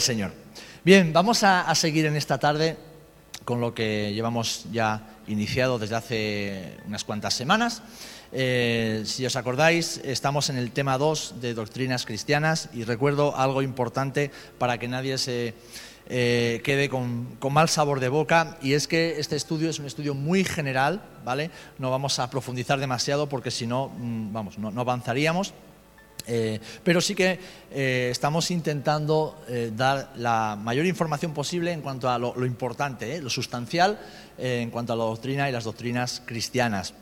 Señor. Bien, vamos a, seguir en esta tarde con lo que llevamos ya iniciado desde hace unas cuantas semanas. Eh, si os acordáis, estamos en el tema 2 de doctrinas cristianas y recuerdo algo importante para que nadie se eh, quede con, mal sabor de boca y es que este estudio es un estudio muy general, ¿vale? No vamos a profundizar demasiado porque si no, mm, vamos, no, avanzaríamos. Eh, pero sí que eh, estamos intentando dar la mayor información posible en cuanto a lo, lo importante, lo sustancial en cuanto a la doctrina y las doctrinas cristianas.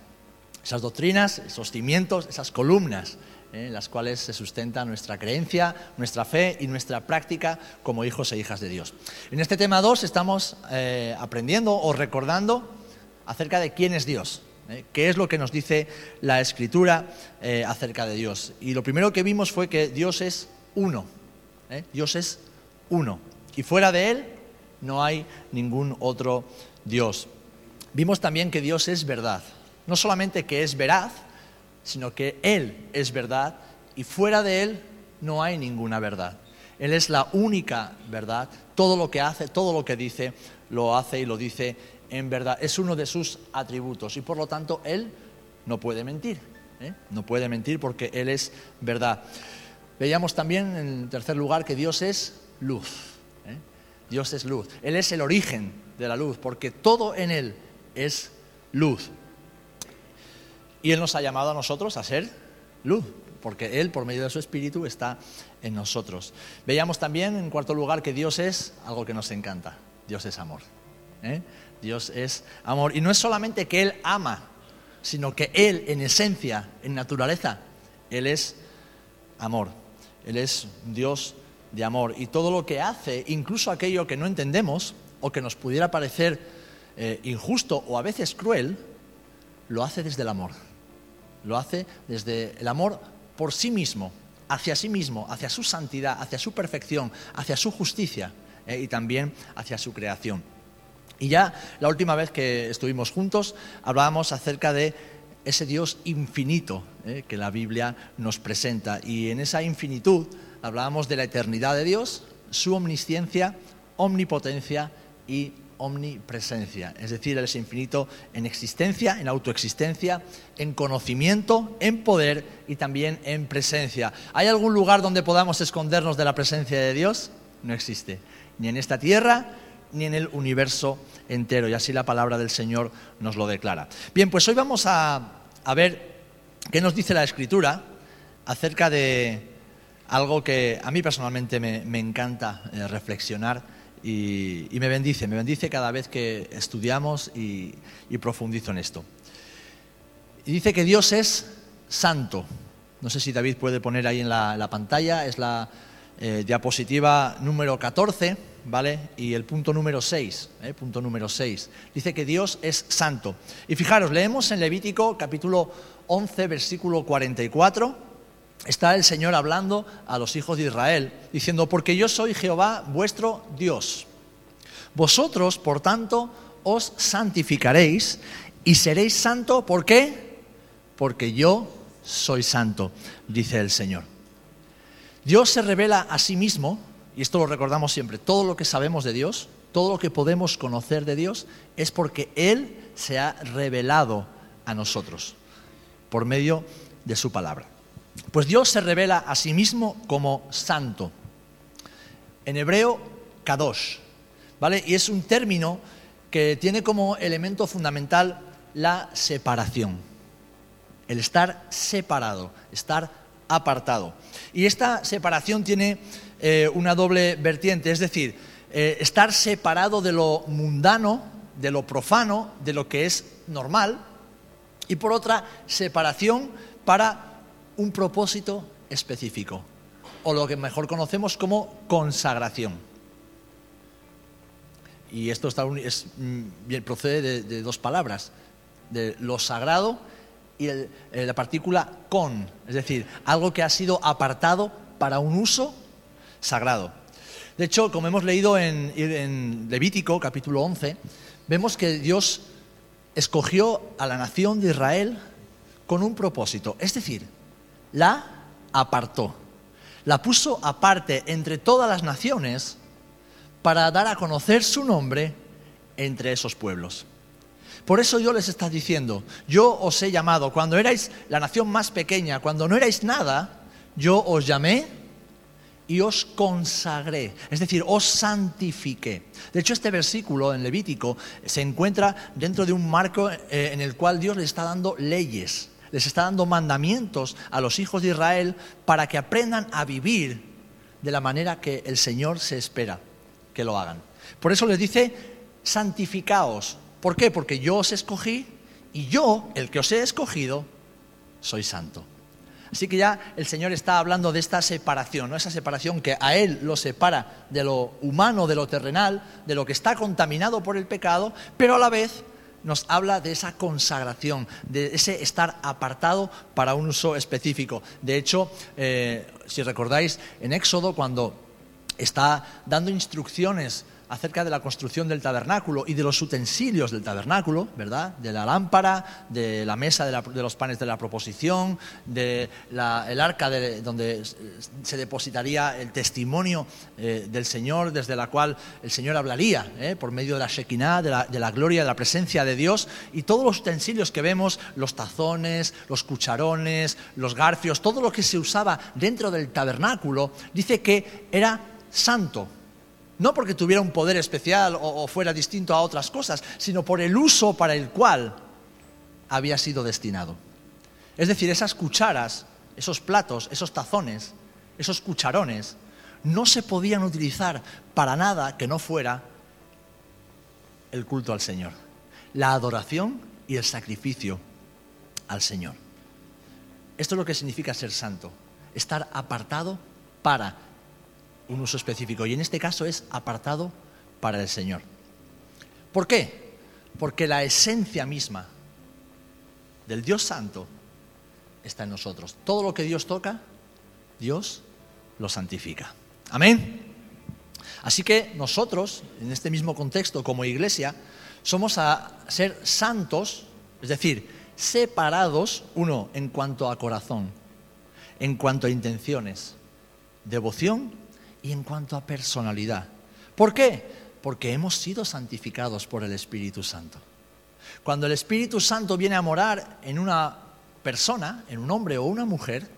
Esas doctrinas, esos cimientos, esas columnas en las cuales se sustenta nuestra creencia, nuestra fe y nuestra práctica como hijos e hijas de Dios. En este tema 2 estamos eh, aprendiendo o recordando acerca de quién es Dios, ¿eh? Qué es lo que nos dice la Escritura eh, acerca de Dios. Y lo primero que vimos fue que Dios es uno, Dios es uno, y fuera de Él no hay ningún otro Dios. Vimos también que Dios es verdad, no solamente que es veraz, sino que Él es verdad y fuera de Él no hay ninguna verdad. Él es la única verdad. Todo lo que hace, todo lo que dice, lo hace y lo dice en verdad. Es uno de sus atributos y por lo tanto Él no puede mentir. ¿eh? No puede mentir porque Él es verdad. Veíamos también en tercer lugar que Dios es luz. ¿eh? Dios es luz. Él es el origen de la luz porque todo en Él es luz. Y Él nos ha llamado a nosotros a ser luz, porque Él, por medio de su Espíritu, está en nosotros. Veíamos también, en cuarto lugar, que Dios es algo que nos encanta. Dios es amor. ¿eh? Dios es amor. Y no es solamente que Él ama, sino que Él, en esencia, en naturaleza, Él es amor. Él es Dios de amor. Y todo lo que hace, incluso aquello que no entendemos o que nos pudiera parecer eh, injusto o a veces cruel, lo hace desde el amor lo hace desde el amor por sí mismo, hacia sí mismo, hacia su santidad, hacia su perfección, hacia su justicia eh, y también hacia su creación. Y ya la última vez que estuvimos juntos hablábamos acerca de ese Dios infinito eh, que la Biblia nos presenta. Y en esa infinitud hablábamos de la eternidad de Dios, su omnisciencia, omnipotencia y omnipresencia, es decir, Él es infinito en existencia, en autoexistencia, en conocimiento, en poder y también en presencia. ¿Hay algún lugar donde podamos escondernos de la presencia de Dios? No existe, ni en esta tierra ni en el universo entero, y así la palabra del Señor nos lo declara. Bien, pues hoy vamos a, ver qué nos dice la Escritura acerca de algo que a mí personalmente me, encanta eh, reflexionar y, me bendice, me bendice cada vez que estudiamos y, profundizo en esto. Y dice que Dios es santo. No sé si David puede poner ahí en la, pantalla, es la eh, diapositiva número 14, ¿vale? Y el punto número 6, ¿eh? punto número 6. Dice que Dios es santo. Y fijaros, leemos en Levítico capítulo 11, versículo 44 está el Señor hablando a los hijos de Israel, diciendo, porque yo soy Jehová vuestro Dios. Vosotros, por tanto, os santificaréis y seréis santo, ¿por qué? Porque yo soy santo, dice el Señor. Dios se revela a sí mismo, y esto lo recordamos siempre, todo lo que sabemos de Dios, todo lo que podemos conocer de Dios, es porque Él se ha revelado a nosotros por medio de su palabra. Pues Dios se revela a sí mismo como santo. En hebreo, kadosh. ¿Vale? Y es un término que tiene como elemento fundamental la separación. El estar separado, estar apartado. Y esta separación tiene eh, una doble vertiente, es decir, eh, estar separado de lo mundano, de lo profano, de lo que es normal, y por otra, separación para un propósito específico, o lo que mejor conocemos como consagración. Y esto mm, procede de, dos palabras, de lo sagrado y eh, la partícula con, es decir, algo que ha sido apartado para un uso sagrado. De hecho, como hemos leído en, en Levítico capítulo 11, vemos que Dios escogió a la nación de Israel con un propósito, es decir, la apartó. La puso aparte entre todas las naciones para dar a conocer su nombre entre esos pueblos. Por eso Dios les está diciendo, yo os he llamado, cuando erais la nación más pequeña, cuando no erais nada, yo os llamé y os consagré, es decir, os santifiqué. De hecho, este versículo en Levítico se encuentra dentro de un marco eh, en el cual Dios les está dando leyes, les está dando mandamientos a los hijos de Israel para que aprendan a vivir de la manera que el Señor se espera que lo hagan. Por eso les dice, santificaos. ¿Por qué? Porque yo os escogí y yo, el que os he escogido, soy santo. Así que ya el Señor está hablando de esta separación, ¿no? esa separación que a Él lo separa de lo humano, de lo terrenal, de lo que está contaminado por el pecado, pero a la vez nos habla de esa consagración, de ese estar apartado para un uso específico. De hecho, eh, si recordáis, en Éxodo, cuando está dando instrucciones acerca de la construcción del tabernáculo y de los utensilios del tabernáculo, ¿verdad? De la lámpara, de la mesa de, los panes de la proposición, del el arca donde se depositaría el testimonio eh, del Señor, desde la cual el Señor hablaría, ¿eh? por medio de la Shekinah, de de la gloria, de la presencia de Dios, y todos los utensilios que vemos, los tazones, los cucharones, los garfios, todo lo que se usaba dentro del tabernáculo, dice que era santo, no porque tuviera un poder especial o, fuera distinto a otras cosas, sino por el uso para el cual había sido destinado. Es decir, esas cucharas, esos platos, esos tazones, esos cucharones, no se podían utilizar para nada que no fuera el culto al Señor, la adoración y el sacrificio al Señor. Esto es lo que significa ser santo, estar apartado para un uso específico y en este caso es apartado para el Señor. ¿Por qué? Porque la esencia misma del Dios Santo está en nosotros. Todo lo que Dios toca, Dios lo santifica. Amén. Así que nosotros, en este mismo contexto como iglesia, somos a ser santos, es decir, separados, uno, en cuanto a corazón, en cuanto a intenciones, devoción y en cuanto a personalidad. ¿Por qué? Porque hemos sido santificados por el Espíritu Santo. Cuando el Espíritu Santo viene a morar en una persona, en un hombre o una mujer,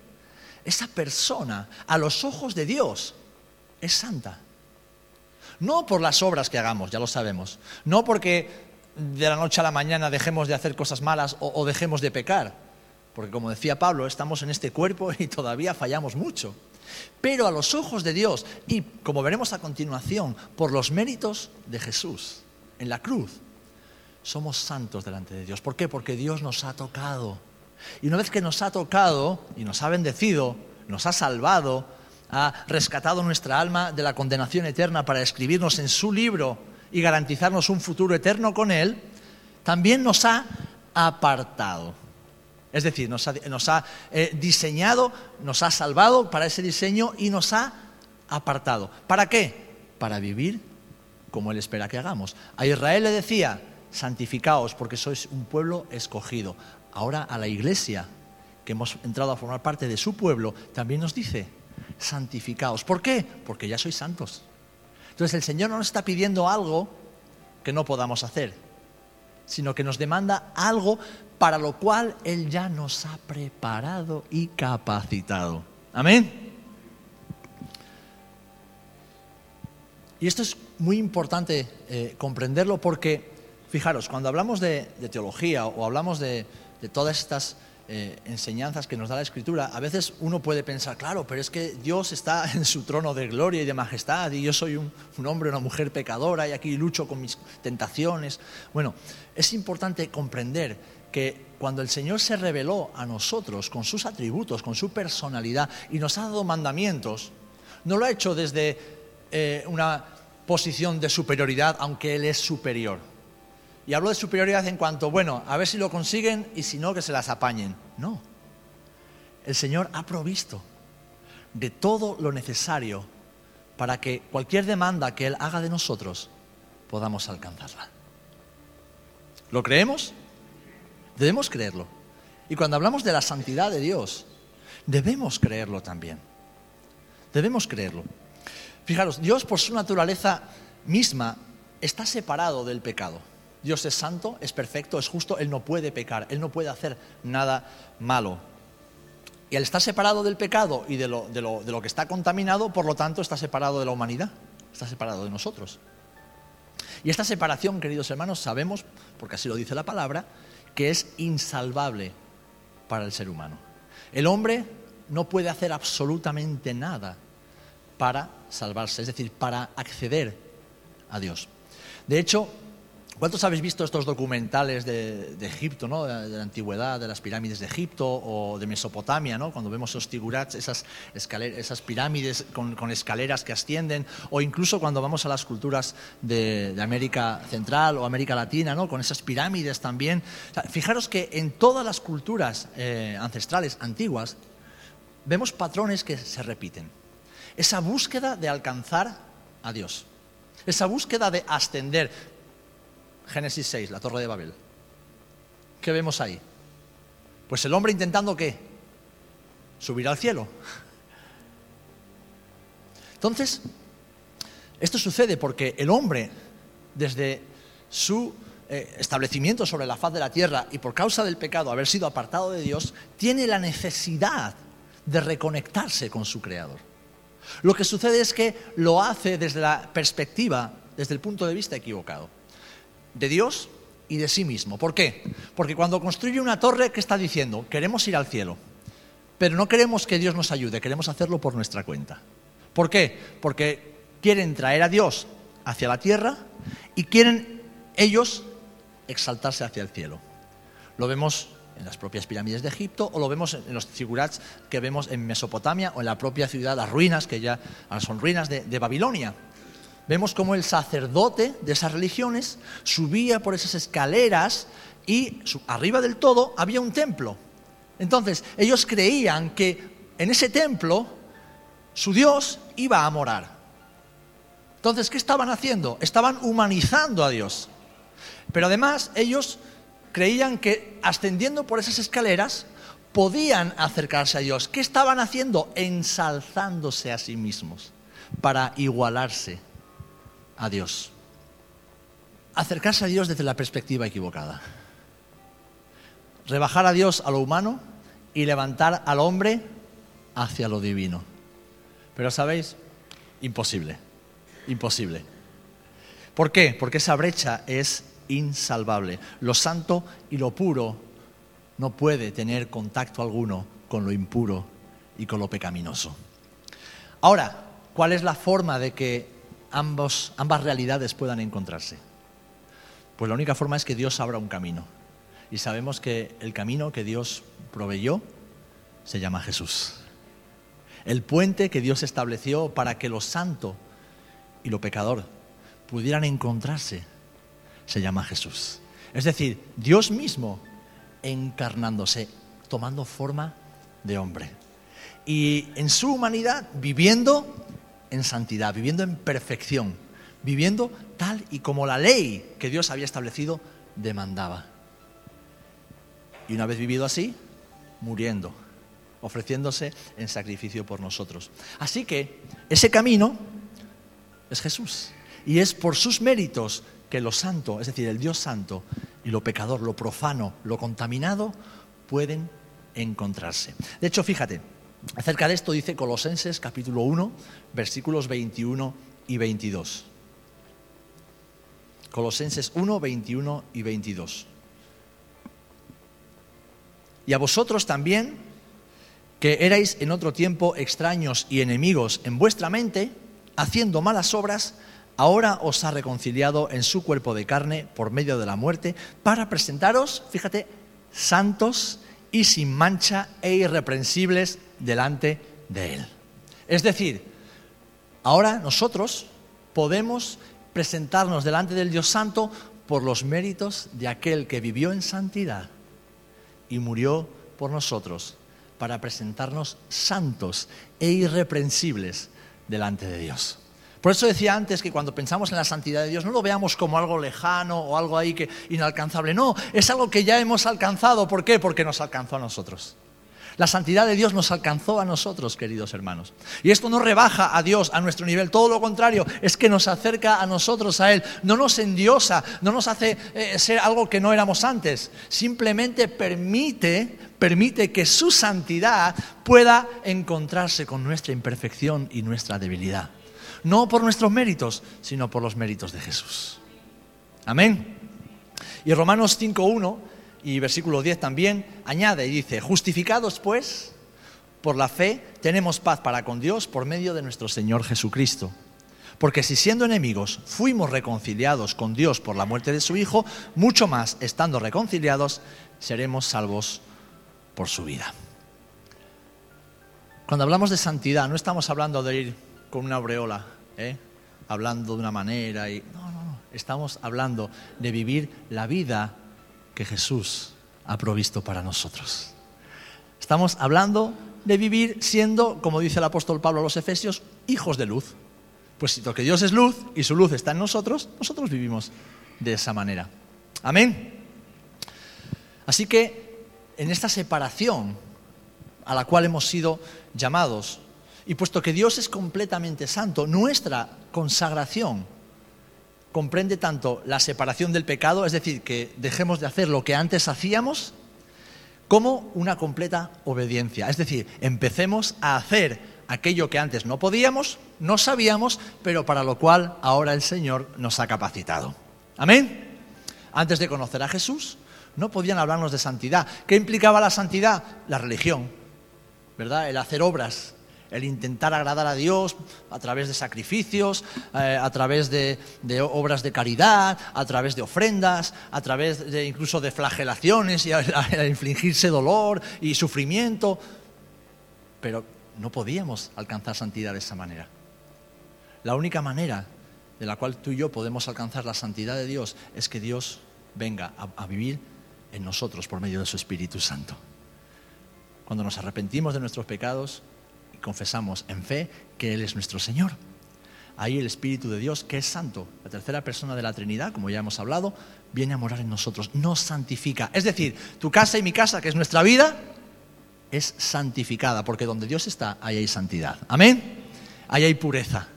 esa persona, a los ojos de Dios, es santa. No por las obras que hagamos, ya lo sabemos. No porque de la noche a la mañana dejemos de hacer cosas malas o, dejemos de pecar. Porque como decía Pablo, estamos en este cuerpo y todavía fallamos mucho. Pero a los ojos de Dios y, como veremos a continuación, por los méritos de Jesús en la cruz, somos santos delante de Dios. ¿Por qué? Porque Dios nos ha tocado. Y una vez que nos ha tocado y nos ha bendecido, nos ha salvado, ha rescatado nuestra alma de la condenación eterna para escribirnos en su libro y garantizarnos un futuro eterno con Él, también nos ha apartado. Es decir, nos ha, eh, diseñado, nos ha salvado para ese diseño y nos ha apartado. ¿Para qué? Para vivir como Él espera que hagamos. A Israel le decía, santificaos porque sois un pueblo escogido. Ahora a la iglesia, que hemos entrado a formar parte de su pueblo, también nos dice, santificaos. ¿Por qué? Porque ya sois santos. Entonces el Señor no nos está pidiendo algo que no podamos hacer, sino que nos demanda algo para lo cual Él ya nos ha preparado y capacitado. Amén. Y esto es muy importante eh, comprenderlo porque, fijaros, cuando hablamos de, teología o hablamos de, todas estas eh, enseñanzas que nos da la Escritura, a veces uno puede pensar, claro, pero es que Dios está en su trono de gloria y de majestad y yo soy un, un hombre, una mujer pecadora y aquí lucho con mis tentaciones. Bueno, es importante comprender que cuando el Señor se reveló a nosotros con sus atributos, con su personalidad y nos ha dado mandamientos, no lo ha hecho desde eh, una posición de superioridad, aunque Él es superior. Y hablo de superioridad en cuanto, bueno, a ver si lo consiguen y si no, que se las apañen. No. El Señor ha provisto de todo lo necesario para que cualquier demanda que Él haga de nosotros podamos alcanzarla. ¿Lo creemos? Debemos creerlo. Y cuando hablamos de la santidad de Dios, debemos creerlo también. Debemos creerlo. Fijaros, Dios por su naturaleza misma está separado del pecado. Dios es santo, es perfecto, es justo, Él no puede pecar, Él no puede hacer nada malo. Y al estar separado del pecado y de lo, de lo, que está contaminado, por lo tanto, está separado de la humanidad, está separado de nosotros. Y esta separación, queridos hermanos, sabemos, porque así lo dice la palabra, que es insalvable para el ser humano. El hombre no puede hacer absolutamente nada para salvarse, es decir, para acceder a Dios. De hecho, ¿Cuántos habéis visto estos documentales de, Egipto, ¿no? de, la antigüedad, de las pirámides de Egipto o de Mesopotamia, ¿no? cuando vemos esos tigurats, esas, esas pirámides con, escaleras que ascienden, o incluso cuando vamos a las culturas de, América Central o América Latina, ¿no? con esas pirámides también? fijaros que en todas las culturas eh, ancestrales antiguas vemos patrones que se repiten. Esa búsqueda de alcanzar a Dios, esa búsqueda de ascender Génesis 6, la torre de Babel. ¿Qué vemos ahí? Pues el hombre intentando qué? Subir al cielo. Entonces, esto sucede porque el hombre, desde su eh, establecimiento sobre la faz de la tierra y por causa del pecado, haber sido apartado de Dios, tiene la necesidad de reconectarse con su Creador. Lo que sucede es que lo hace desde la perspectiva, desde el punto de vista equivocado de Dios y de sí mismo. ¿Por qué? Porque cuando construye una torre, ¿qué está diciendo? Queremos ir al cielo, pero no queremos que Dios nos ayude, queremos hacerlo por nuestra cuenta. ¿Por qué? Porque quieren traer a Dios hacia la tierra y quieren ellos exaltarse hacia el cielo. Lo vemos en las propias pirámides de Egipto o lo vemos en los figurats que vemos en Mesopotamia o en la propia ciudad, las ruinas, que ya son ruinas de, de Babilonia vemos cómo el sacerdote de esas religiones subía por esas escaleras y arriba del todo había un templo. Entonces, ellos creían que en ese templo su Dios iba a morar. Entonces, ¿qué estaban haciendo? Estaban humanizando a Dios. Pero además ellos creían que ascendiendo por esas escaleras podían acercarse a Dios. ¿Qué estaban haciendo? Ensalzándose a sí mismos para igualarse a Dios. Acercarse a Dios desde la perspectiva equivocada. Rebajar a Dios a lo humano y levantar al hombre hacia lo divino. Pero sabéis, imposible, imposible. ¿Por qué? Porque esa brecha es insalvable. Lo santo y lo puro no puede tener contacto alguno con lo impuro y con lo pecaminoso. Ahora, ¿cuál es la forma de que ambos, ambas realidades puedan encontrarse? Pues la única forma es que Dios abra un camino. Y sabemos que el camino que Dios proveyó se llama Jesús. El puente que Dios estableció para que lo santo y lo pecador pudieran encontrarse se llama Jesús. Es decir, Dios mismo encarnándose, tomando forma de hombre. Y en su humanidad viviendo en santidad, viviendo en perfección, viviendo tal y como la ley que Dios había establecido demandaba. Y una vez vivido así, muriendo, ofreciéndose en sacrificio por nosotros. Así que ese camino es Jesús. Y es por sus méritos que lo santo, es decir, el Dios santo y lo pecador, lo profano, lo contaminado, pueden encontrarse. De hecho, fíjate, Acerca de esto dice Colosenses capítulo 1, versículos 21 y 22. Colosenses 1, 21 y 22. Y a vosotros también, que erais en otro tiempo extraños y enemigos en vuestra mente, haciendo malas obras, ahora os ha reconciliado en su cuerpo de carne por medio de la muerte, para presentaros, fíjate, santos y sin mancha e irreprensibles delante de Él. Es decir, ahora nosotros podemos presentarnos delante del Dios Santo por los méritos de aquel que vivió en santidad y murió por nosotros para presentarnos santos e irreprensibles delante de Dios. Por eso decía antes que cuando pensamos en la santidad de Dios no lo veamos como algo lejano o algo ahí que inalcanzable. No, es algo que ya hemos alcanzado. ¿Por qué? Porque nos alcanzó a nosotros. La santidad de Dios nos alcanzó a nosotros, queridos hermanos. Y esto no rebaja a Dios a nuestro nivel, todo lo contrario, es que nos acerca a nosotros, a Él. No nos endiosa, no nos hace eh, ser algo que no éramos antes. Simplemente permite, permite que su santidad pueda encontrarse con nuestra imperfección y nuestra debilidad. No por nuestros méritos, sino por los méritos de Jesús. Amén. Y Romanos 5.1 y versículo 10 también añade y dice, justificados pues por la fe tenemos paz para con Dios por medio de nuestro Señor Jesucristo. Porque si siendo enemigos fuimos reconciliados con Dios por la muerte de su Hijo, mucho más estando reconciliados seremos salvos por su vida. Cuando hablamos de santidad no estamos hablando de ir con una aureola, ¿eh? hablando de una manera y no, no, no, estamos hablando de vivir la vida que Jesús ha provisto para nosotros. Estamos hablando de vivir siendo, como dice el apóstol Pablo a los Efesios, hijos de luz. Pues si que Dios es luz y su luz está en nosotros, nosotros vivimos de esa manera. Amén. Así que en esta separación a la cual hemos sido llamados, y puesto que Dios es completamente santo, nuestra consagración comprende tanto la separación del pecado, es decir, que dejemos de hacer lo que antes hacíamos, como una completa obediencia. Es decir, empecemos a hacer aquello que antes no podíamos, no sabíamos, pero para lo cual ahora el Señor nos ha capacitado. Amén. Antes de conocer a Jesús, no podían hablarnos de santidad. ¿Qué implicaba la santidad? La religión, ¿verdad? El hacer obras, el intentar agradar a Dios a través de sacrificios, eh, a través de, obras de caridad, a través de ofrendas, a través de incluso de flagelaciones y a, infligirse dolor y sufrimiento. Pero no podíamos alcanzar santidad de esa manera. La única manera de la cual tú y yo podemos alcanzar la santidad de Dios es que Dios venga a vivir en nosotros por medio de su Espíritu Santo. Cuando nos arrepentimos de nuestros pecados, confesamos en fe que Él es nuestro Señor. Ahí el Espíritu de Dios, que es santo, la tercera persona de la Trinidad, como ya hemos hablado, viene a morar en nosotros, nos santifica. Es decir, tu casa y mi casa, que es nuestra vida, es santificada, porque donde Dios está, ahí hay santidad. Amén. Ahí hay pureza.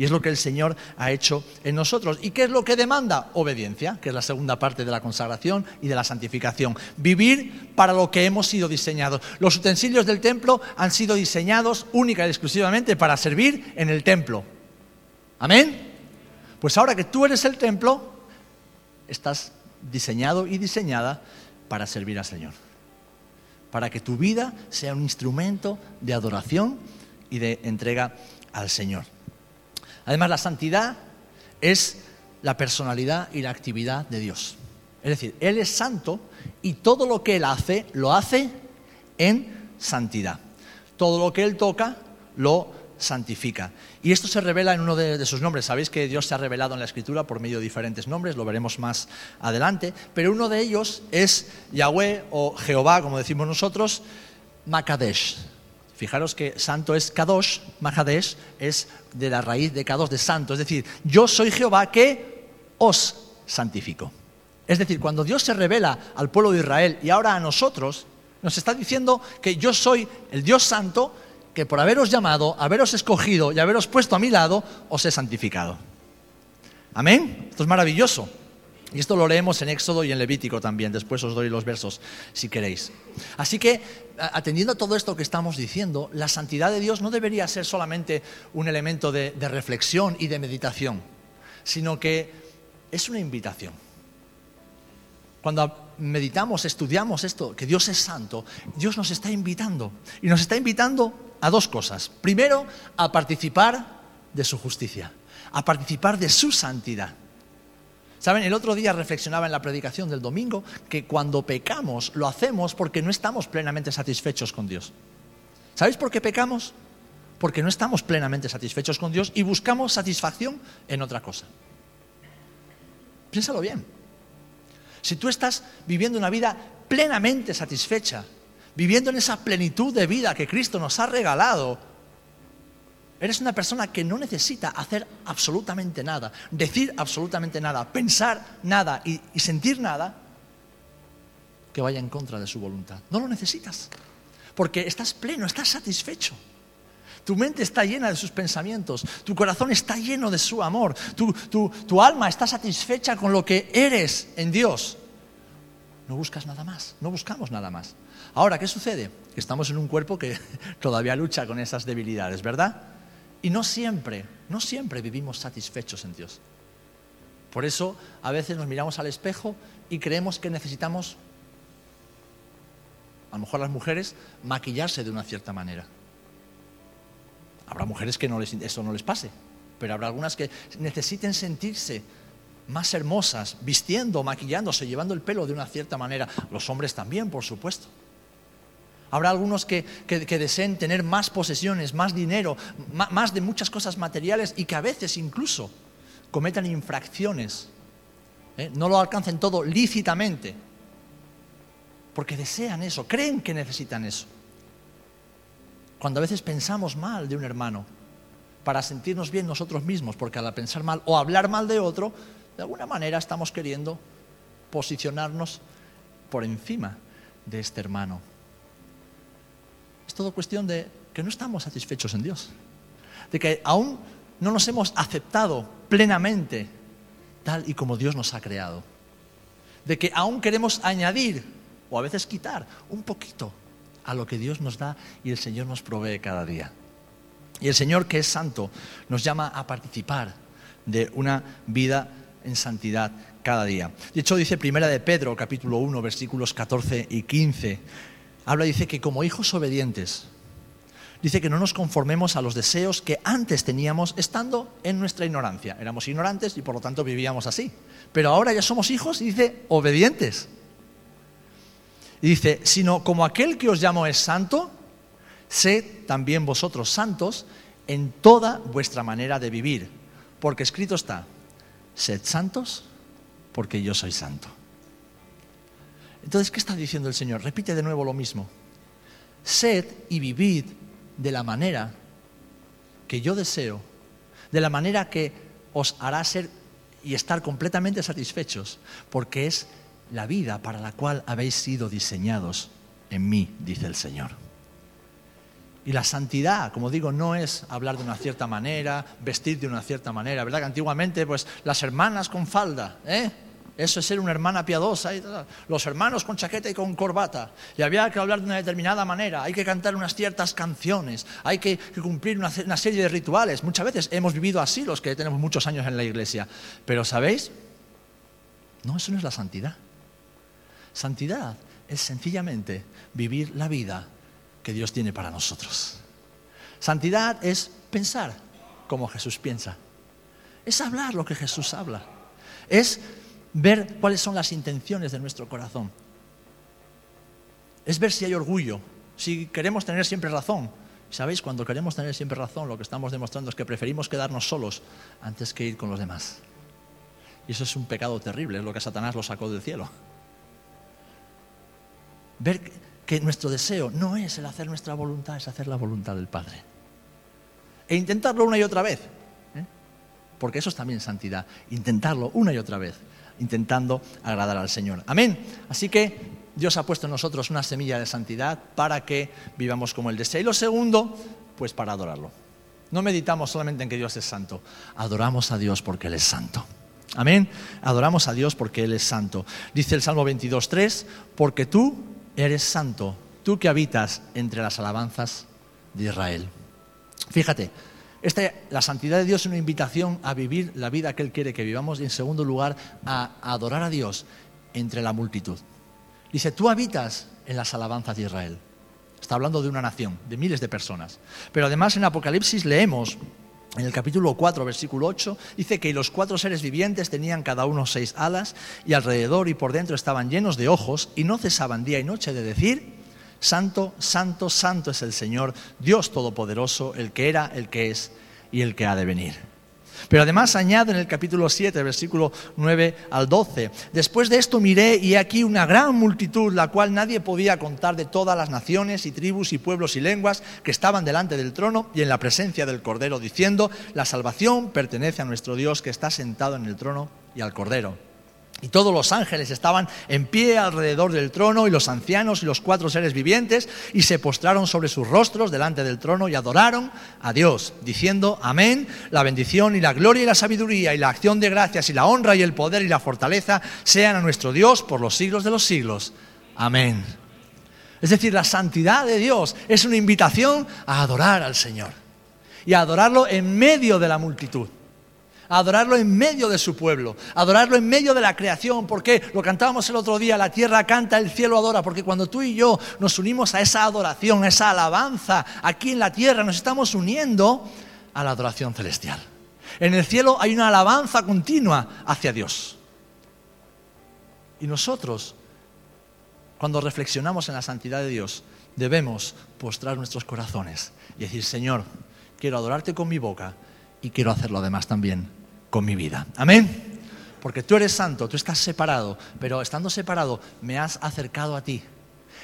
Y es lo que el Señor ha hecho en nosotros. ¿Y qué es lo que demanda? Obediencia, que es la segunda parte de la consagración y de la santificación. Vivir para lo que hemos sido diseñados. Los utensilios del templo han sido diseñados única y exclusivamente para servir en el templo. Amén. Pues ahora que tú eres el templo, estás diseñado y diseñada para servir al Señor. Para que tu vida sea un instrumento de adoración y de entrega al Señor. Además, la santidad es la personalidad y la actividad de Dios. Es decir, Él es santo y todo lo que Él hace, lo hace en santidad. Todo lo que Él toca, lo santifica. Y esto se revela en uno de, sus nombres. Sabéis que Dios se ha revelado en la Escritura por medio de diferentes nombres, lo veremos más adelante, pero uno de ellos es Yahweh o Jehová, como decimos nosotros, Makadesh. Fijaros que santo es Kadosh, Mahadesh es de la raíz de Kadosh, de santo. Es decir, yo soy Jehová que os santifico. Es decir, cuando Dios se revela al pueblo de Israel y ahora a nosotros, nos está diciendo que yo soy el Dios santo que por haberos llamado, haberos escogido y haberos puesto a mi lado, os he santificado. Amén. Esto es maravilloso. Y esto lo leemos en Éxodo y en Levítico también, después os doy los versos si queréis. Así que, atendiendo a todo esto que estamos diciendo, la santidad de Dios no debería ser solamente un elemento de, reflexión y de meditación, sino que es una invitación. Cuando meditamos, estudiamos esto, que Dios es santo, Dios nos está invitando. Y nos está invitando a dos cosas. Primero, a participar de su justicia, a participar de su santidad. Saben, el otro día reflexionaba en la predicación del domingo que cuando pecamos lo hacemos porque no estamos plenamente satisfechos con Dios. ¿Sabéis por qué pecamos? Porque no estamos plenamente satisfechos con Dios y buscamos satisfacción en otra cosa. Piénsalo bien. Si tú estás viviendo una vida plenamente satisfecha, viviendo en esa plenitud de vida que Cristo nos ha regalado, Eres una persona que no necesita hacer absolutamente nada, decir absolutamente nada, pensar nada y, sentir nada que vaya en contra de su voluntad. No lo necesitas. porque estás pleno, estás satisfecho. Tu mente está llena de sus pensamientos, tu corazón está lleno de su amor, tu, tu, alma está satisfecha con lo que eres en Dios. No buscas nada más, no buscamos nada más. Ahora, ¿qué sucede? Estamos en un cuerpo que todavía lucha con esas debilidades, ¿verdad? Y no siempre, no siempre vivimos satisfechos en Dios. Por eso a veces nos miramos al espejo y creemos que necesitamos, a lo mejor las mujeres, maquillarse de una cierta manera. Habrá mujeres que no eso no les pase, pero habrá algunas que necesiten sentirse más hermosas, vistiendo, maquillándose, llevando el pelo de una cierta manera. Los hombres también, por supuesto. Habrá algunos que, deseen tener más posesiones, más dinero, más de muchas cosas materiales y que a veces incluso cometan infracciones. ¿eh? No lo alcancen todo lícitamente. Porque desean eso, creen que necesitan eso. Cuando a veces pensamos mal de un hermano para sentirnos bien nosotros mismos, porque al pensar mal o hablar mal de otro, de alguna manera estamos queriendo posicionarnos por encima de este hermano. Es todo cuestión de que no estamos satisfechos en Dios, de que aún no nos hemos aceptado plenamente tal y como Dios nos ha creado, de que aún queremos añadir o a veces quitar un poquito a lo que Dios nos da y el Señor nos provee cada día. Y el Señor, que es santo, nos llama a participar de una vida en santidad cada día. De hecho, dice Primera de Pedro, capítulo 1, versículos 14 y 15. Habla, dice que como hijos obedientes, dice que no nos conformemos a los deseos que antes teníamos estando en nuestra ignorancia. Éramos ignorantes y por lo tanto vivíamos así. Pero ahora ya somos hijos y dice obedientes. Y dice, sino como aquel que os llamo es santo, sed también vosotros santos en toda vuestra manera de vivir. Porque escrito está, sed santos porque yo soy santo. Entonces, ¿qué está diciendo el Señor? Repite de nuevo lo mismo. Sed y vivid de la manera que yo deseo, de la manera que os hará ser y estar completamente satisfechos, porque es la vida para la cual habéis sido diseñados en mí, dice el Señor. Y la santidad, como digo, no es hablar de una cierta manera, vestir de una cierta manera, ¿verdad? Que antiguamente, pues, las hermanas con falda, ¿eh? Eso es ser una hermana piadosa. Los hermanos con chaqueta y con corbata. Y había que hablar de una determinada manera. Hay que cantar unas ciertas canciones. Hay que, cumplir una, una, serie de rituales. Muchas veces hemos vivido así los que tenemos muchos años en la iglesia. Pero, ¿sabéis? No, eso no es la santidad. Santidad es sencillamente vivir la vida que Dios tiene para nosotros. Santidad es pensar como Jesús piensa. Es hablar lo que Jesús habla. Es ver cuáles son las intenciones de nuestro corazón. Es ver si hay orgullo, si queremos tener siempre razón. ¿Sabéis? Cuando queremos tener siempre razón, lo que estamos demostrando es que preferimos quedarnos solos antes que ir con los demás. Y eso es un pecado terrible, es lo que Satanás lo sacó del cielo ver que nuestro deseo no es el hacer nuestra voluntad, es hacer la voluntad del Padre. E intentarlo una y otra vez, ¿eh? porque eso es también santidad, intentarlo una y otra vez, intentando agradar al Señor. Amén. Así que Dios ha puesto en nosotros una semilla de santidad para que vivamos como Él desea. Y lo segundo, pues para adorarlo. No meditamos solamente en que Dios es santo, adoramos a Dios porque Él es santo. Amén. Adoramos a Dios porque Él es santo. Dice el Salmo 22.3, porque tú eres santo, tú que habitas entre las alabanzas de Israel. Fíjate, la santidad de Dios es una invitación a vivir la vida que Él quiere que vivamos y en segundo lugar a, a adorar a Dios entre la multitud. Dice, tú habitas en las alabanzas de Israel. Está hablando de una nación, de miles de personas. Pero además en Apocalipsis leemos en el capítulo 4, versículo 8, dice que los cuatro seres vivientes tenían cada uno seis alas y alrededor y por dentro estaban llenos de ojos y no cesaban día y noche de decir, Santo, Santo, Santo es el Señor, Dios Todopoderoso, el que era, el que es y el que ha de venir. Pero además añade en el capítulo 7, versículo 9 al 12, después de esto miré y aquí una gran multitud, la cual nadie podía contar de todas las naciones y tribus y pueblos y lenguas que estaban delante del trono y en la presencia del Cordero, diciendo, la salvación pertenece a nuestro Dios que está sentado en el trono y al Cordero. Y todos los ángeles estaban en pie alrededor del trono y los ancianos y los cuatro seres vivientes y se postraron sobre sus rostros delante del trono y adoraron a Dios, diciendo, amén, la bendición y la gloria y la sabiduría y la acción de gracias y la honra y el poder y la fortaleza sean a nuestro Dios por los siglos de los siglos. Amén. Es decir, la santidad de Dios es una invitación a adorar al Señor y a adorarlo en medio de la multitud adorarlo en medio de su pueblo, adorarlo en medio de la creación. porque Lo cantábamos el otro día, la tierra canta, el cielo adora, porque cuando tú y yo nos unimos a esa adoración, a esa alabanza aquí en la tierra, nos estamos uniendo a la adoración celestial. En el cielo hay una alabanza continua hacia Dios. Y nosotros, cuando reflexionamos en la santidad de Dios, debemos postrar nuestros corazones y decir, Señor, quiero adorarte con mi boca y quiero hacerlo además también con mi vida. Amén. Porque tú eres santo, tú estás separado, pero estando separado me has acercado a ti.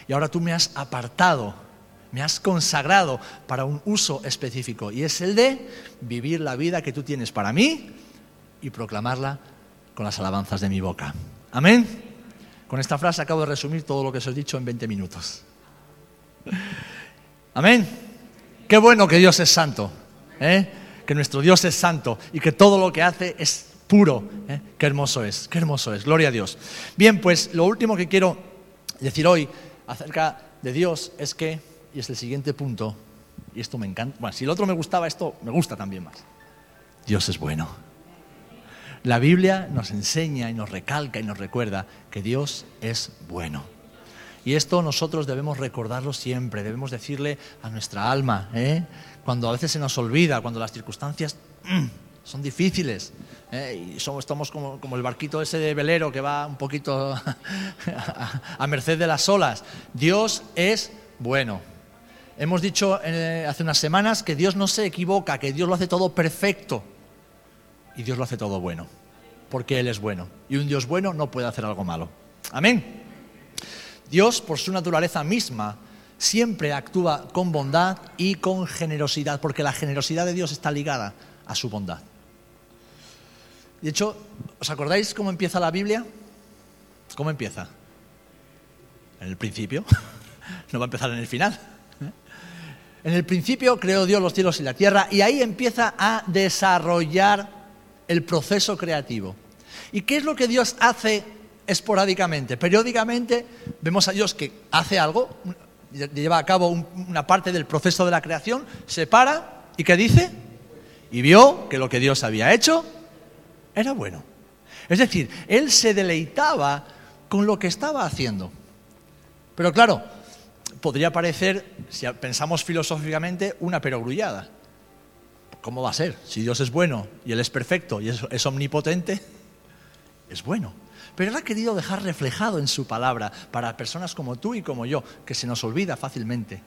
Y ahora tú me has apartado, me has consagrado para un uso específico. Y es el de vivir la vida que tú tienes para mí y proclamarla con las alabanzas de mi boca. Amén. Con esta frase acabo de resumir todo lo que os he dicho en 20 minutos. Amén. Qué bueno que Dios es santo. ¿eh? Que nuestro Dios es santo y que todo lo que hace es puro. ¿eh? Qué hermoso es, qué hermoso es, gloria a Dios. Bien, pues lo último que quiero decir hoy acerca de Dios es que, y es el siguiente punto, y esto me encanta, bueno, si el otro me gustaba, esto me gusta también más. Dios es bueno. La Biblia nos enseña y nos recalca y nos recuerda que Dios es bueno. Y esto nosotros debemos recordarlo siempre, debemos decirle a nuestra alma, ¿eh? cuando a veces se nos olvida, cuando las circunstancias mm, son difíciles. ¿eh? Y somos, estamos como, el barquito ese de velero que va un poquito a, merced de las olas. Dios es bueno. Hemos dicho eh, hace unas semanas que Dios no se equivoca, que Dios lo hace todo perfecto. Y Dios lo hace todo bueno, porque Él es bueno. Y un Dios bueno no puede hacer algo malo. Amén. Dios, por su naturaleza misma, siempre actúa con bondad y con generosidad, porque la generosidad de Dios está ligada a su bondad. De hecho, ¿os acordáis cómo empieza la Biblia? ¿Cómo empieza? En el principio. No va a empezar en el final. En el principio creó Dios los cielos y la tierra y ahí empieza a desarrollar el proceso creativo. ¿Y qué es lo que Dios hace esporádicamente? Periódicamente vemos a Dios que hace algo, lleva a cabo una parte del proceso de la creación, se para y ¿qué dice? Y vio que lo que Dios había hecho era bueno. Es decir, él se deleitaba con lo que estaba haciendo. Pero claro, podría parecer, si pensamos filosóficamente, una perogrullada. ¿Cómo va a ser? Si Dios es bueno y Él es perfecto y es omnipotente, es bueno. Pero Él ha querido dejar reflejado en su palabra para personas como tú y como yo, que se nos olvida fácilmente,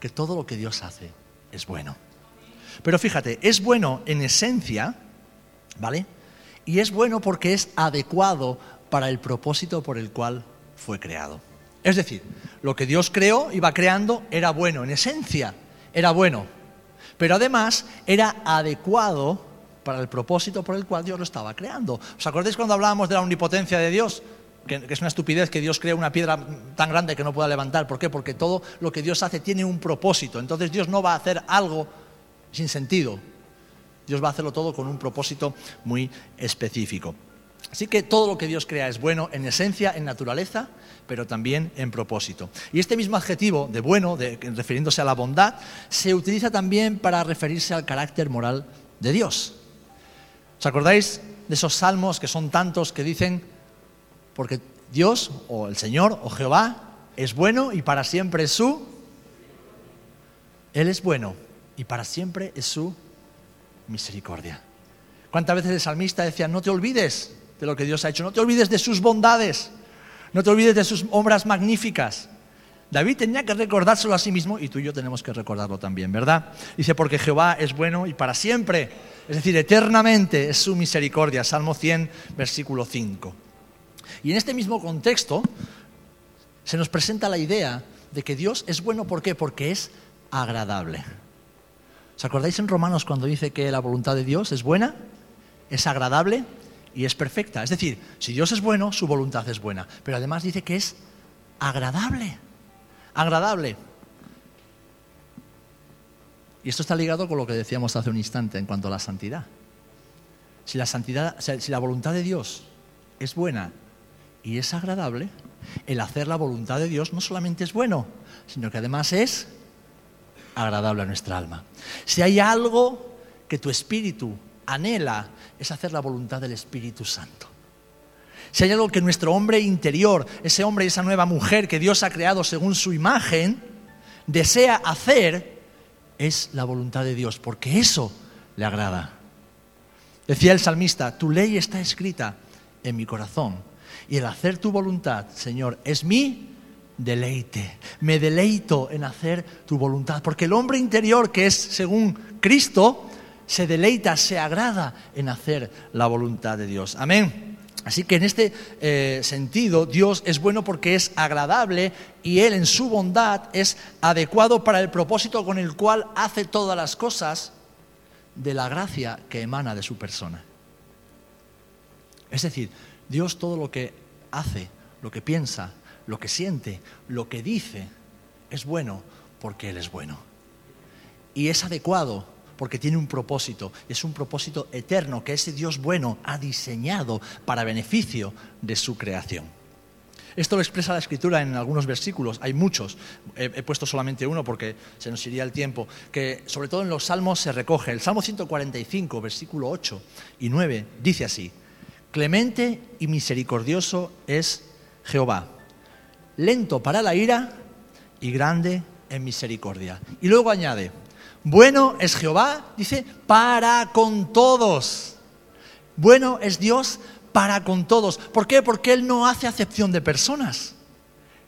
que todo lo que Dios hace es bueno. Pero fíjate, es bueno en esencia, ¿vale? Y es bueno porque es adecuado para el propósito por el cual fue creado. Es decir, lo que Dios creó va creando era bueno, en esencia era bueno, pero además era adecuado para el propósito por el cual Dios lo estaba creando. ¿Os acordáis cuando hablábamos de la omnipotencia de Dios? Que, es una estupidez que Dios crea una piedra tan grande que no pueda levantar. ¿Por qué? Porque todo lo que Dios hace tiene un propósito. Entonces Dios no va a hacer algo sin sentido. Dios va a hacerlo todo con un propósito muy específico. Así que todo lo que Dios crea es bueno en esencia, en naturaleza, pero también en propósito. Y este mismo adjetivo de bueno, refiriéndose a la bondad, se utiliza también para referirse al carácter moral de Dios. ¿Os acordáis de esos salmos que son tantos que dicen, porque Dios o el Señor o Jehová es bueno y para siempre es su... Él es bueno y para siempre es su misericordia. ¿Cuántas veces el salmista decía, no te olvides de lo que Dios ha hecho, no te olvides de sus bondades, no te olvides de sus obras magníficas? David tenía que recordárselo a sí mismo y tú y yo tenemos que recordarlo también, ¿verdad? Dice, porque Jehová es bueno y para siempre es decir, eternamente es su misericordia. Salmo 100, versículo 5. Y en este mismo contexto se nos presenta la idea de que Dios es bueno, ¿por qué? Porque es agradable. ¿Os acordáis en Romanos cuando dice que la voluntad de Dios es buena, es agradable y es perfecta. Es decir, si Dios es bueno, su voluntad es buena. Pero además dice que es agradable. Agradable. Y esto está ligado con lo que decíamos hace un instante en cuanto a la santidad. Si la, santidad, si la voluntad de Dios es buena y es agradable, el hacer la voluntad de Dios no solamente es bueno, sino que además es agradable a nuestra alma. Si hay algo que tu espíritu anhela, es hacer la voluntad del Espíritu Santo. Si hay algo que nuestro hombre interior, ese hombre y esa nueva mujer que Dios ha creado según su imagen, desea hacer, es la voluntad de Dios, porque eso le agrada. Decía el salmista, tu ley está escrita en mi corazón y el hacer tu voluntad, Señor, es mi deleite. Me deleito en hacer tu voluntad, porque el hombre interior que es según Cristo se deleita, se agrada en hacer la voluntad de Dios. Amén. Así que en este eh, sentido, Dios es bueno porque es agradable y Él en su bondad es adecuado para el propósito con el cual hace todas las cosas de la gracia que emana de su persona. Es decir, Dios todo lo que hace, lo que piensa, lo que siente, lo que dice, es bueno porque Él es bueno. Y es adecuado porque tiene un propósito, es un propósito eterno que ese Dios bueno ha diseñado para beneficio de su creación. Esto lo expresa la escritura en algunos versículos, hay muchos, he, puesto solamente uno porque se nos iría el tiempo, que sobre todo en los salmos se recoge. El Salmo 145, versículo 8 y 9, dice así, Clemente y misericordioso es Jehová, lento para la ira y grande en misericordia. Y luego añade, bueno es Jehová, dice, para con todos. Bueno es Dios para con todos. ¿Por qué? Porque Él no hace acepción de personas.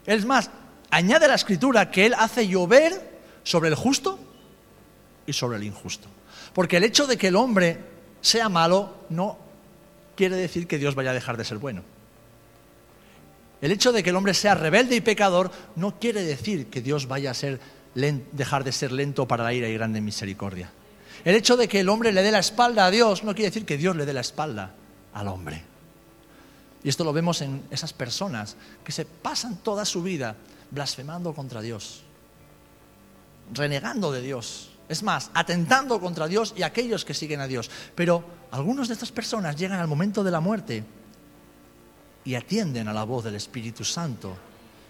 Es más, añade la escritura que Él hace llover sobre el justo y sobre el injusto. Porque el hecho de que el hombre sea malo no quiere decir que Dios vaya a dejar de ser bueno. El hecho de que el hombre sea rebelde y pecador no quiere decir que Dios vaya a ser dejar de ser lento para la ira y grande misericordia. El hecho de que el hombre le dé la espalda a Dios no quiere decir que Dios le dé la espalda al hombre. Y esto lo vemos en esas personas que se pasan toda su vida blasfemando contra Dios, renegando de Dios, es más, atentando contra Dios y aquellos que siguen a Dios. Pero algunos de estas personas llegan al momento de la muerte y atienden a la voz del Espíritu Santo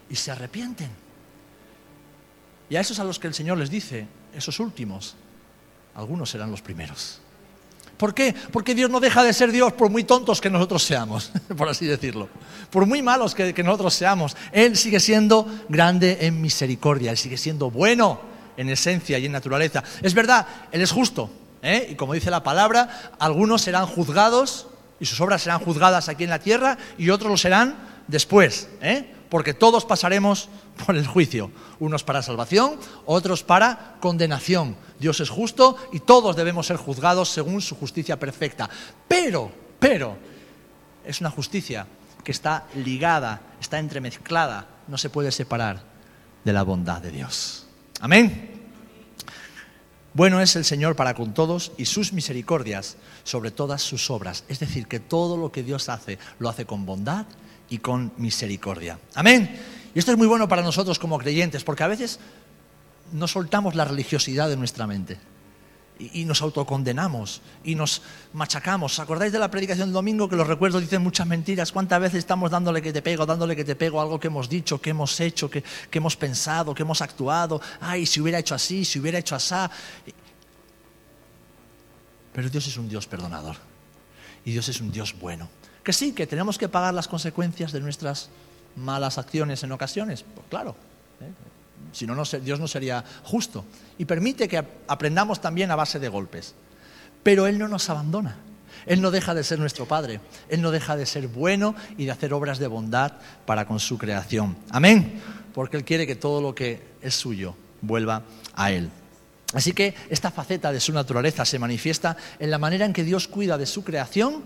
y se arrepienten. Y a esos a los que el Señor les dice, esos últimos, algunos serán los primeros. ¿Por qué? Porque Dios no deja de ser Dios por muy tontos que nosotros seamos, por así decirlo. Por muy malos que, nosotros seamos. Él sigue siendo grande en misericordia, Él sigue siendo bueno en esencia y en naturaleza. Es verdad, Él es justo. ¿eh? Y como dice la palabra, algunos serán juzgados y sus obras serán juzgadas aquí en la tierra y otros lo serán después. ¿eh? Porque todos pasaremos por el juicio, unos para salvación, otros para condenación. Dios es justo y todos debemos ser juzgados según su justicia perfecta. Pero, pero, es una justicia que está ligada, está entremezclada, no se puede separar de la bondad de Dios. Amén. Bueno es el Señor para con todos y sus misericordias sobre todas sus obras. Es decir, que todo lo que Dios hace lo hace con bondad y con misericordia. Amén. Y esto es muy bueno para nosotros como creyentes, porque a veces no soltamos la religiosidad de nuestra mente y, nos autocondenamos y nos machacamos. ¿Os acordáis de la predicación del domingo que los recuerdos dicen muchas mentiras? ¿Cuántas veces estamos dándole que te pego, dándole que te pego algo que hemos dicho, que hemos hecho, que, que hemos pensado, que hemos actuado? Ay, si hubiera hecho así, si hubiera hecho así. Pero Dios es un Dios perdonador y Dios es un Dios bueno. Que sí, que tenemos que pagar las consecuencias de nuestras malas acciones en ocasiones, pues claro. ¿eh? Si no, Dios no sería justo. Y permite que aprendamos también a base de golpes. Pero Él no nos abandona. Él no deja de ser nuestro Padre. Él no deja de ser bueno y de hacer obras de bondad para con su creación. Amén. Porque Él quiere que todo lo que es suyo vuelva a Él. Así que esta faceta de su naturaleza se manifiesta en la manera en que Dios cuida de su creación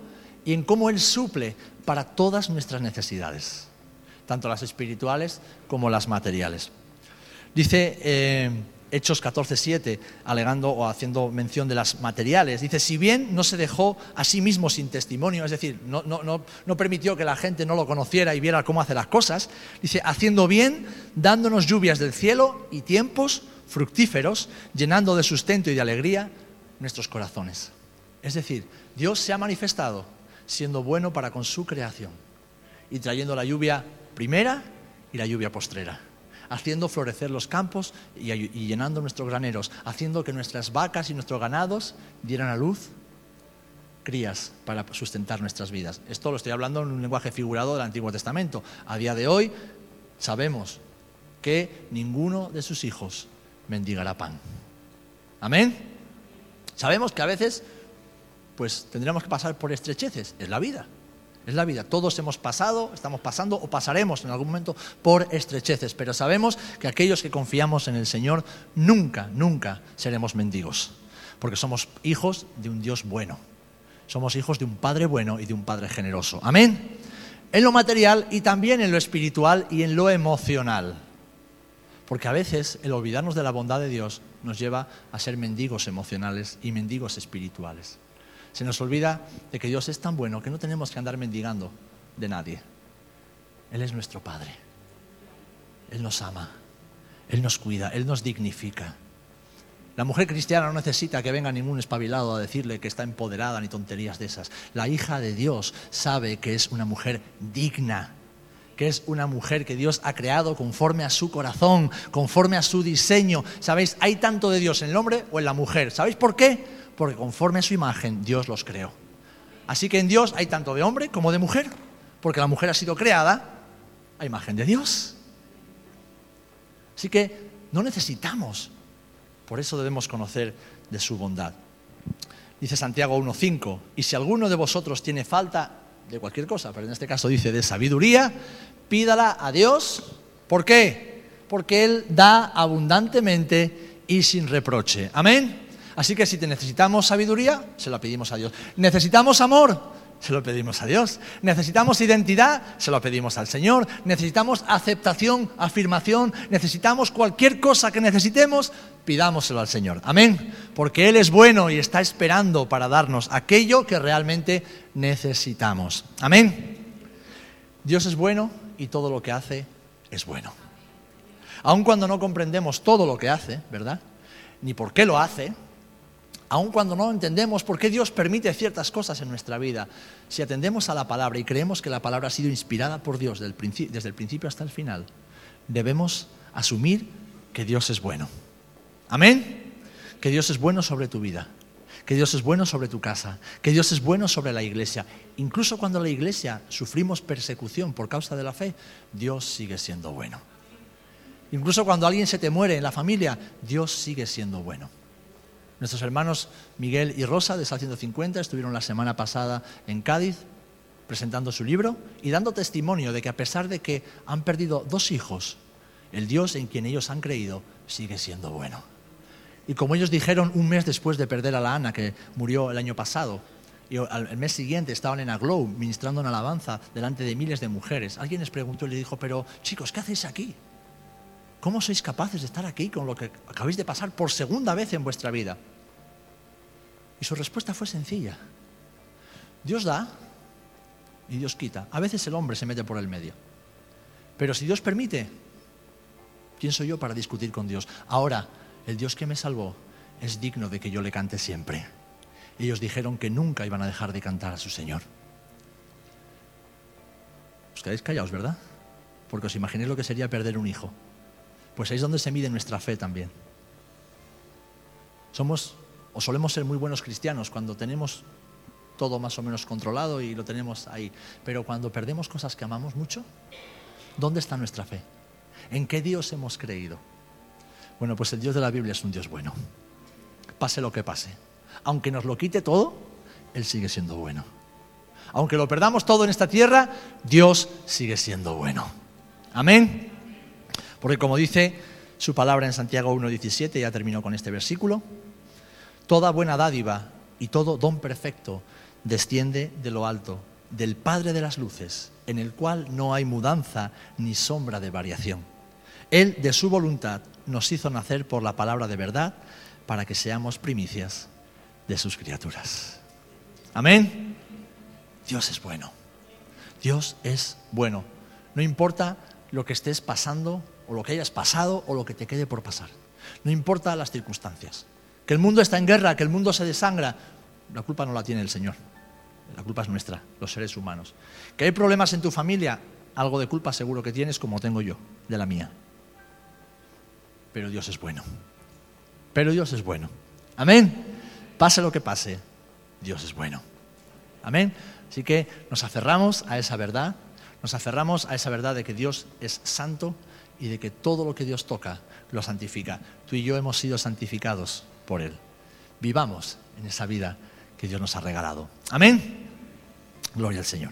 y en cómo Él suple para todas nuestras necesidades, tanto las espirituales como las materiales. Dice eh, Hechos 14:7, alegando o haciendo mención de las materiales. Dice, si bien no se dejó a sí mismo sin testimonio, es decir, no, no, permitió que la gente no lo conociera y viera cómo hace las cosas, dice, haciendo bien, dándonos lluvias del cielo y tiempos fructíferos, llenando de sustento y de alegría nuestros corazones. Es decir, Dios se ha manifestado siendo bueno para con su creación y trayendo la lluvia primera y la lluvia postrera haciendo florecer los campos y, llenando nuestros graneros, haciendo que nuestras vacas y nuestros ganados dieran a luz crías para sustentar nuestras vidas. Esto lo estoy hablando en un lenguaje figurado del Antiguo Testamento. A día de hoy sabemos que ninguno de sus hijos mendigará pan. Amén. Sabemos que a veces pues tendremos que pasar por estrecheces, es la vida. Es la vida. Todos hemos pasado, estamos pasando o pasaremos en algún momento por estrecheces, pero sabemos que aquellos que confiamos en el Señor nunca, nunca seremos mendigos, porque somos hijos de un Dios bueno. Somos hijos de un Padre bueno y de un Padre generoso. Amén. En lo material y también en lo espiritual y en lo emocional. Porque a veces el olvidarnos de la bondad de Dios nos lleva a ser mendigos emocionales y mendigos espirituales. Se nos olvida de que Dios es tan bueno que no tenemos que andar mendigando de nadie. Él es nuestro Padre. Él nos ama. Él nos cuida. Él nos dignifica. La mujer cristiana no necesita que venga ningún espabilado a decirle que está empoderada ni tonterías de esas. La hija de Dios sabe que es una mujer digna, que es una mujer que Dios ha creado conforme a su corazón, conforme a su diseño. ¿Sabéis? Hay tanto de Dios en el hombre o en la mujer. ¿Sabéis por qué? Porque conforme a su imagen Dios los creó. Así que en Dios hay tanto de hombre como de mujer, porque la mujer ha sido creada a imagen de Dios. Así que no necesitamos, por eso debemos conocer de su bondad. Dice Santiago 1.5, y si alguno de vosotros tiene falta de cualquier cosa, pero en este caso dice de sabiduría, pídala a Dios. ¿Por qué? Porque Él da abundantemente y sin reproche. Amén. Así que si necesitamos sabiduría, se lo pedimos a Dios. Necesitamos amor, se lo pedimos a Dios. Necesitamos identidad, se lo pedimos al Señor. Necesitamos aceptación, afirmación. Necesitamos cualquier cosa que necesitemos, pidámoselo al Señor. Amén. Porque Él es bueno y está esperando para darnos aquello que realmente necesitamos. Amén. Dios es bueno y todo lo que hace es bueno. Aun cuando no comprendemos todo lo que hace, ¿verdad? Ni por qué lo hace, aun cuando no entendemos por qué Dios permite ciertas cosas en nuestra vida, si atendemos a la palabra y creemos que la palabra ha sido inspirada por Dios desde el principio hasta el final, debemos asumir que Dios es bueno. Amén. Que Dios es bueno sobre tu vida, que Dios es bueno sobre tu casa, que Dios es bueno sobre la iglesia. Incluso cuando la iglesia sufrimos persecución por causa de la fe, Dios sigue siendo bueno. Incluso cuando alguien se te muere en la familia, Dios sigue siendo bueno. Nuestros hermanos Miguel y Rosa de Sal 150 estuvieron la semana pasada en Cádiz presentando su libro y dando testimonio de que a pesar de que han perdido dos hijos, el Dios en quien ellos han creído sigue siendo bueno. Y como ellos dijeron un mes después de perder a la Ana, que murió el año pasado, y al mes siguiente estaban en Aglow ministrando en alabanza delante de miles de mujeres, alguien les preguntó y le dijo, pero chicos, ¿qué hacéis aquí? ¿Cómo sois capaces de estar aquí con lo que acabáis de pasar por segunda vez en vuestra vida? Y su respuesta fue sencilla. Dios da y Dios quita. A veces el hombre se mete por el medio. Pero si Dios permite, ¿quién soy yo para discutir con Dios? Ahora, el Dios que me salvó es digno de que yo le cante siempre. Ellos dijeron que nunca iban a dejar de cantar a su Señor. Os quedáis callados, ¿verdad? Porque os imaginéis lo que sería perder un hijo. Pues ahí es donde se mide nuestra fe también. Somos o solemos ser muy buenos cristianos cuando tenemos todo más o menos controlado y lo tenemos ahí. Pero cuando perdemos cosas que amamos mucho, ¿dónde está nuestra fe? ¿En qué Dios hemos creído? Bueno, pues el Dios de la Biblia es un Dios bueno. Pase lo que pase. Aunque nos lo quite todo, Él sigue siendo bueno. Aunque lo perdamos todo en esta tierra, Dios sigue siendo bueno. Amén. Porque como dice su palabra en Santiago 1.17, ya termino con este versículo, toda buena dádiva y todo don perfecto desciende de lo alto, del Padre de las Luces, en el cual no hay mudanza ni sombra de variación. Él, de su voluntad, nos hizo nacer por la palabra de verdad para que seamos primicias de sus criaturas. Amén. Dios es bueno. Dios es bueno. No importa lo que estés pasando o lo que hayas pasado o lo que te quede por pasar. No importa las circunstancias. Que el mundo está en guerra, que el mundo se desangra, la culpa no la tiene el Señor. La culpa es nuestra, los seres humanos. Que hay problemas en tu familia, algo de culpa seguro que tienes como tengo yo, de la mía. Pero Dios es bueno. Pero Dios es bueno. Amén. Pase lo que pase, Dios es bueno. Amén. Así que nos aferramos a esa verdad, nos aferramos a esa verdad de que Dios es santo y de que todo lo que Dios toca lo santifica. Tú y yo hemos sido santificados por Él. Vivamos en esa vida que Dios nos ha regalado. Amén. Gloria al Señor.